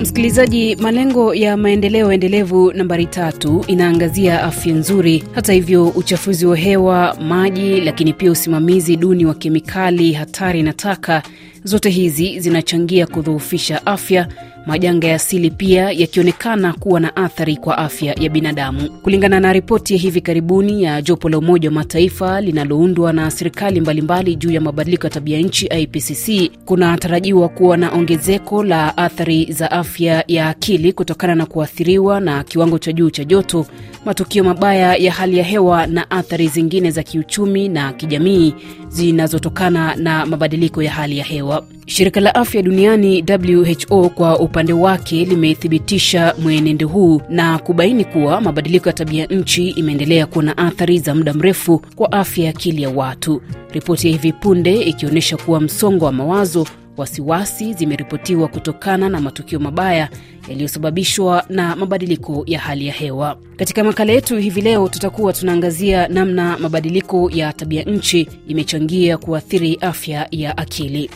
Msikilizaji, malengo ya maendeleo endelevu nambari tatu inaangazia afya nzuri. Hata hivyo, uchafuzi wa hewa, maji, lakini pia usimamizi duni wa kemikali hatari na taka, zote hizi zinachangia kudhoofisha afya majanga ya asili pia yakionekana kuwa na athari kwa afya ya binadamu. Kulingana na ripoti ya hivi karibuni ya jopo la Umoja wa Mataifa linaloundwa na serikali mbalimbali juu ya mabadiliko ya tabia nchi IPCC, kunatarajiwa kuwa na ongezeko la athari za afya ya akili kutokana na kuathiriwa na kiwango cha juu cha joto, matukio mabaya ya hali ya hewa na athari zingine za kiuchumi na kijamii zinazotokana na mabadiliko ya hali ya hewa. Shirika la afya duniani WHO kwa upande wake limethibitisha mwenendo huu na kubaini kuwa mabadiliko ya tabia nchi imeendelea kuwa na athari za muda mrefu kwa afya ya akili ya watu. Ripoti ya hivi punde ikionyesha kuwa msongo wa mawazo wasiwasi zimeripotiwa kutokana na matukio mabaya yaliyosababishwa na mabadiliko ya hali ya hewa. Katika makala yetu hivi leo, tutakuwa tunaangazia namna mabadiliko ya tabia nchi imechangia kuathiri afya ya akili.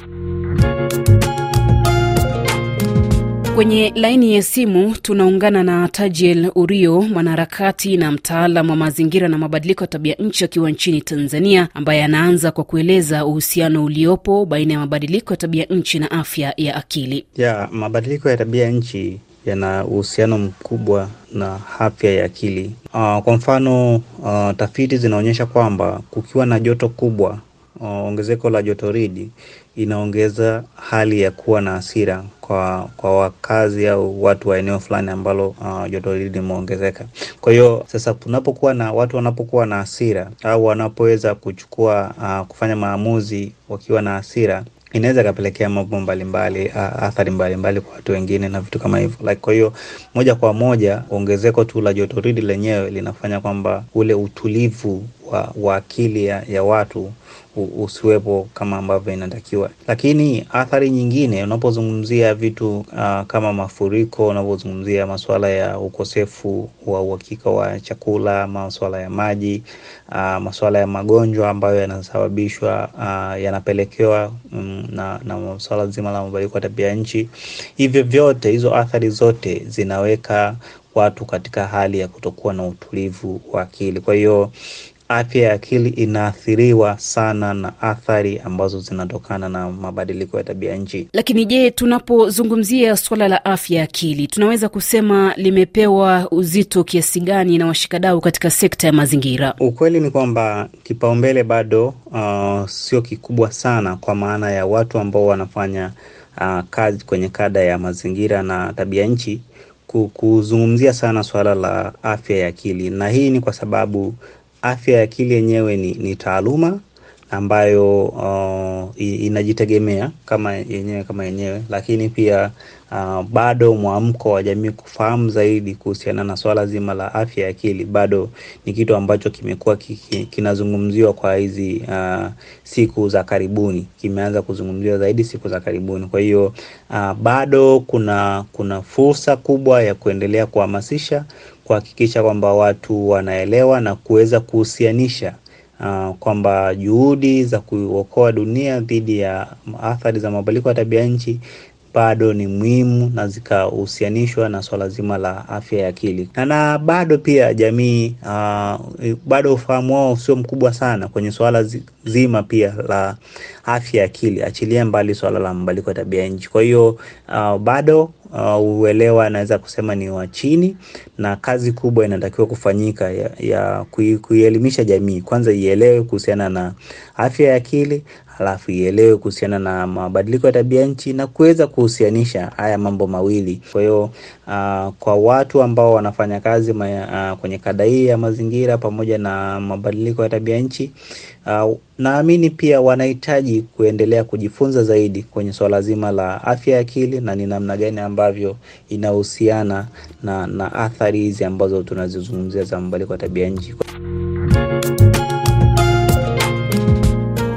Kwenye laini ya simu tunaungana na Tajiel Urio, mwanaharakati na mtaalam wa mazingira na mabadiliko ya tabia nchi akiwa nchini Tanzania, ambaye anaanza kwa kueleza uhusiano uliopo baina ya mabadiliko ya tabia nchi na afya ya akili. Ya, mabadiliko ya tabia nchi yana uhusiano mkubwa na afya ya akili. Uh, kwa mfano uh, tafiti zinaonyesha kwamba kukiwa na joto kubwa ongezeko la jotoridi inaongeza hali ya kuwa na hasira kwa kwa wakazi au watu wa eneo fulani ambalo uh, jotoridi limeongezeka. Kwa hiyo sasa, tunapokuwa na watu wanapokuwa na hasira au wanapoweza kuchukua uh, kufanya maamuzi wakiwa na hasira inaweza ikapelekea mambo mbalimbali, athari mbalimbali kwa watu wengine na vitu kama hivyo. Like, kwa hiyo moja kwa moja ongezeko tu la jotoridi lenyewe linafanya kwamba ule utulivu wa, wa akili ya, ya watu usiwepo kama ambavyo inatakiwa. Lakini athari nyingine unapozungumzia vitu uh, kama mafuriko, unapozungumzia masuala ya ukosefu wa uhakika wa chakula, masuala ya maji, uh, masuala ya magonjwa ambayo yanasababishwa uh, yanapelekewa um, na, na masuala zima la mabadiliko ya tabia nchi. Hivyo vyote, hizo athari zote zinaweka watu katika hali ya kutokuwa na utulivu wa akili. Kwa hiyo afya ya akili inaathiriwa sana na athari ambazo zinatokana na mabadiliko ya tabia nchi. Lakini je, tunapozungumzia suala la afya ya akili tunaweza kusema limepewa uzito kiasi gani na washikadau katika sekta ya mazingira? Ukweli ni kwamba kipaumbele bado uh, sio kikubwa sana, kwa maana ya watu ambao wanafanya uh, kazi kwenye kada ya mazingira na tabia nchi kuzungumzia sana suala la afya ya akili, na hii ni kwa sababu afya ya akili yenyewe ni, ni taaluma ambayo uh, inajitegemea kama yenyewe kama yenyewe, lakini pia uh, bado mwamko wa jamii kufahamu zaidi kuhusiana na swala zima la afya ya akili bado ni kitu ambacho kimekuwa kinazungumziwa kwa hizi uh, siku za karibuni, kimeanza kuzungumziwa zaidi siku za karibuni. Kwa hiyo uh, bado kuna kuna fursa kubwa ya kuendelea kuhamasisha, kuhakikisha kwamba watu wanaelewa na kuweza kuhusianisha Uh, kwamba juhudi za kuokoa dunia dhidi ya athari za mabadiliko ya tabia nchi bado ni muhimu na zikahusianishwa na swala zima la afya ya akili. Na, na bado pia jamii uh, bado ufahamu wao sio mkubwa sana kwenye swala zima pia la afya ya akili, achilia mbali swala la mabadiliko ya tabia nchi. Kwa hiyo uh, bado uh, uelewa anaweza kusema ni wa chini, na kazi kubwa inatakiwa kufanyika ya, ya kuielimisha jamii, kwanza ielewe kuhusiana na afya ya akili, halafu ielewe kuhusiana na mabadiliko ya tabia nchi na kuweza kuhusianisha haya mambo mawili. Kwa hiyo uh, kwa watu ambao wanafanya kazi maya, uh, kwenye kada hii ya mazingira pamoja na mabadiliko ya tabia nchi uh, naamini pia wanahitaji kuendelea kujifunza zaidi kwenye swala zima la afya ya akili na ni namna gani ambavyo inahusiana na, na athari hizi ambazo tunazizungumzia za mabadiliko ya tabia nchi.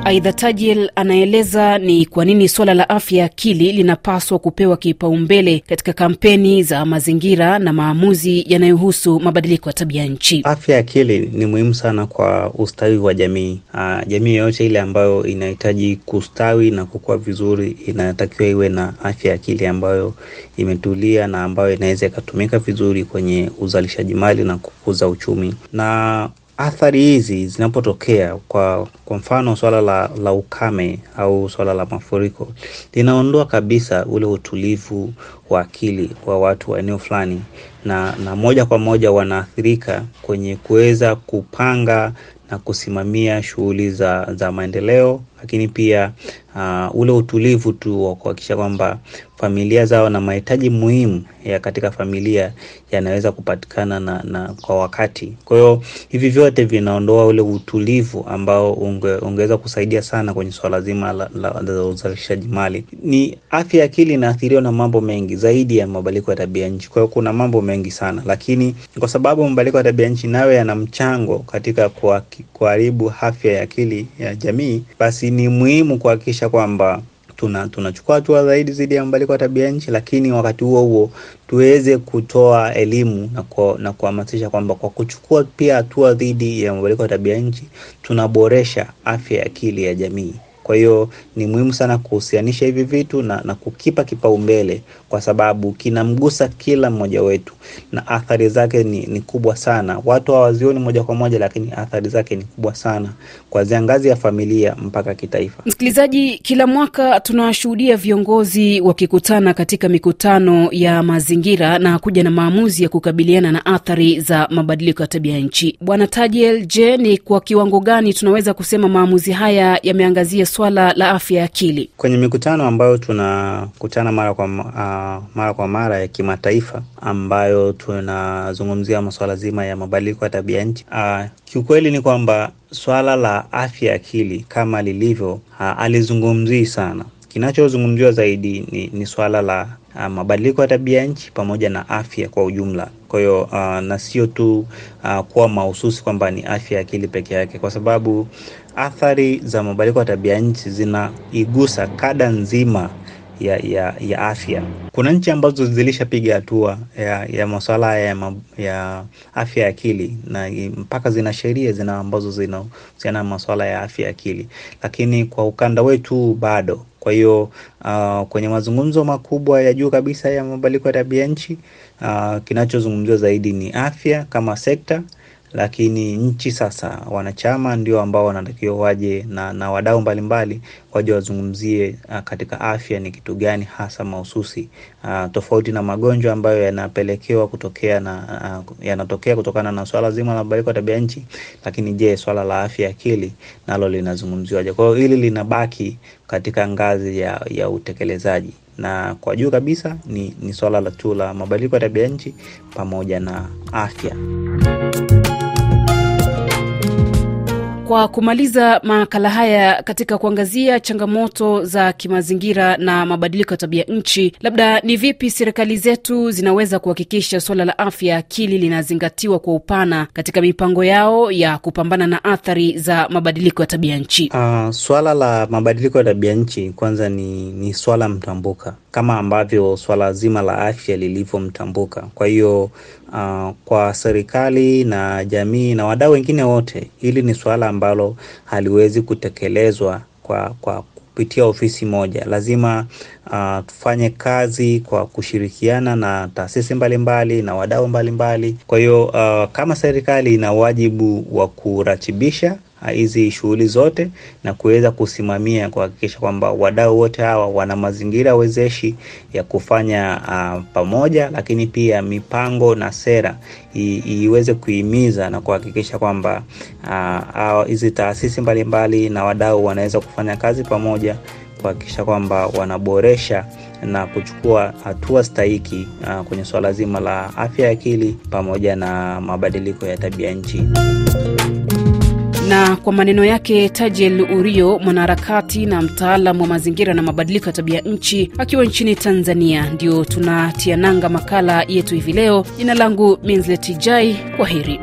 Aidha, Tajiel anaeleza ni kwa nini suala la afya ya akili linapaswa kupewa kipaumbele katika kampeni za mazingira na maamuzi yanayohusu mabadiliko ya tabia nchi. Afya ya akili ni muhimu sana kwa ustawi wa jamii. Aa, jamii yoyote ile ambayo inahitaji kustawi na kukua vizuri inatakiwa iwe na afya ya akili ambayo imetulia na ambayo inaweza ikatumika vizuri kwenye uzalishaji mali na kukuza uchumi na athari hizi zinapotokea, kwa kwa mfano swala la, la ukame au swala la mafuriko linaondoa kabisa ule utulivu wa akili wa watu wa eneo fulani, na, na moja kwa moja wanaathirika kwenye kuweza kupanga na kusimamia shughuli za, za maendeleo, lakini pia uh, ule utulivu tu wa kuhakikisha kwamba familia zao na mahitaji muhimu ya katika familia yanaweza kupatikana na, na kwa wakati. Kwa hiyo hivi vyote vinaondoa ule utulivu ambao unge, ungeweza kusaidia sana kwenye swala zima la, la, la uzalishaji mali. Ni afya ya akili inaathiriwa na mambo mengi zaidi ya mabadiliko ya tabia nchi. Kwa kuna mambo mengi sana, lakini kwa sababu mabadiliko ya tabia nchi nayo yana mchango katika kuharibu afya ya akili ya jamii, basi ni muhimu kuhakikisha kwamba tuna tunachukua hatua zaidi dhidi ya mabadiliko ya tabia nchi, lakini wakati huo huo tuweze kutoa elimu na kuhamasisha kwamba kwa kuchukua pia hatua dhidi ya mabadiliko ya tabia nchi tunaboresha afya ya akili ya jamii. Kwa hiyo ni muhimu sana kuhusianisha hivi vitu na, na kukipa kipaumbele kwa sababu kinamgusa kila mmoja wetu na athari zake ni, ni kubwa sana. Watu hawazioni moja kwa moja, lakini athari zake ni kubwa sana kuanzia ngazi ya familia mpaka kitaifa. Msikilizaji, kila mwaka tunashuhudia viongozi wakikutana katika mikutano ya mazingira na kuja na maamuzi ya kukabiliana na athari za mabadiliko ya tabia nchi. Bwana Tajiel, je, ni kwa kiwango gani tunaweza kusema maamuzi haya yameangazia swala la afya ya akili kwenye mikutano ambayo tunakutana mara kwa, uh, mara kwa mara ya kimataifa ambayo tunazungumzia masuala zima ya mabadiliko ya tabia nchi. Uh, kiukweli ni kwamba swala la afya ya akili kama lilivyo uh, alizungumzii sana. Kinachozungumziwa zaidi ni, ni swala la uh, mabadiliko ya tabia nchi pamoja na afya kwa ujumla. Kwa hiyo uh, na sio tu uh, kuwa mahususi kwamba ni afya ya akili peke yake, kwa sababu athari za mabadiliko ya tabia nchi zinaigusa kada nzima ya, ya, ya afya. Kuna nchi ambazo zilishapiga hatua ya, ya masuala ya, ya afya ya akili na mpaka zina sheria zina ambazo zinahusiana na masuala ya afya ya akili, lakini kwa ukanda wetu bado. Kwa hiyo uh, kwenye mazungumzo makubwa ya juu kabisa ya mabadiliko ya tabia nchi uh, kinachozungumziwa zaidi ni afya kama sekta lakini nchi sasa wanachama ndio ambao wanatakiwa waje na, na wadau mbalimbali waje wazungumzie uh, katika afya ni kitu gani hasa mahususi uh, tofauti na magonjwa ambayo yanapelekewa kutokea na uh, yanatokea kutokana na swala zima la mabadiliko ya tabia nchi. Lakini je, swala la afya ya akili nalo linazungumziwaje? Kwa hiyo hili linabaki katika ngazi ya, ya utekelezaji na kwa juu kabisa ni, ni swala la tu la mabadiliko ya tabia nchi pamoja na afya. Kwa kumaliza makala haya katika kuangazia changamoto za kimazingira na mabadiliko ya tabia nchi, labda ni vipi serikali zetu zinaweza kuhakikisha suala la afya ya akili linazingatiwa kwa upana katika mipango yao ya kupambana na athari za mabadiliko ya tabia nchi? Uh, swala la mabadiliko ya tabia nchi kwanza ni, ni swala mtambuka kama ambavyo swala zima la afya lilivyomtambuka. Kwa hiyo uh, kwa serikali na jamii na wadau wengine wote, hili ni swala ambalo haliwezi kutekelezwa kwa, kwa kupitia ofisi moja. Lazima uh, tufanye kazi kwa kushirikiana na taasisi mbalimbali na wadau mbalimbali. Kwa hiyo uh, kama serikali ina wajibu wa kuratibisha hizi shughuli zote na kuweza kusimamia kuhakikisha kwamba wadau wote hawa wana mazingira wezeshi ya kufanya uh, pamoja, lakini pia mipango na sera iweze kuhimiza na kuhakikisha kwamba hizi uh, taasisi mbalimbali na wadau wanaweza kufanya kazi pamoja kuhakikisha kwamba wanaboresha na kuchukua hatua stahiki uh, kwenye suala zima la afya ya akili pamoja na mabadiliko ya tabia nchi. Na kwa maneno yake Tajel Urio, mwanaharakati na mtaalam wa mazingira na mabadiliko ya tabia nchi akiwa nchini Tanzania, ndio tunatia nanga makala yetu hivi leo. Jina langu Minzletijai, kwa heri.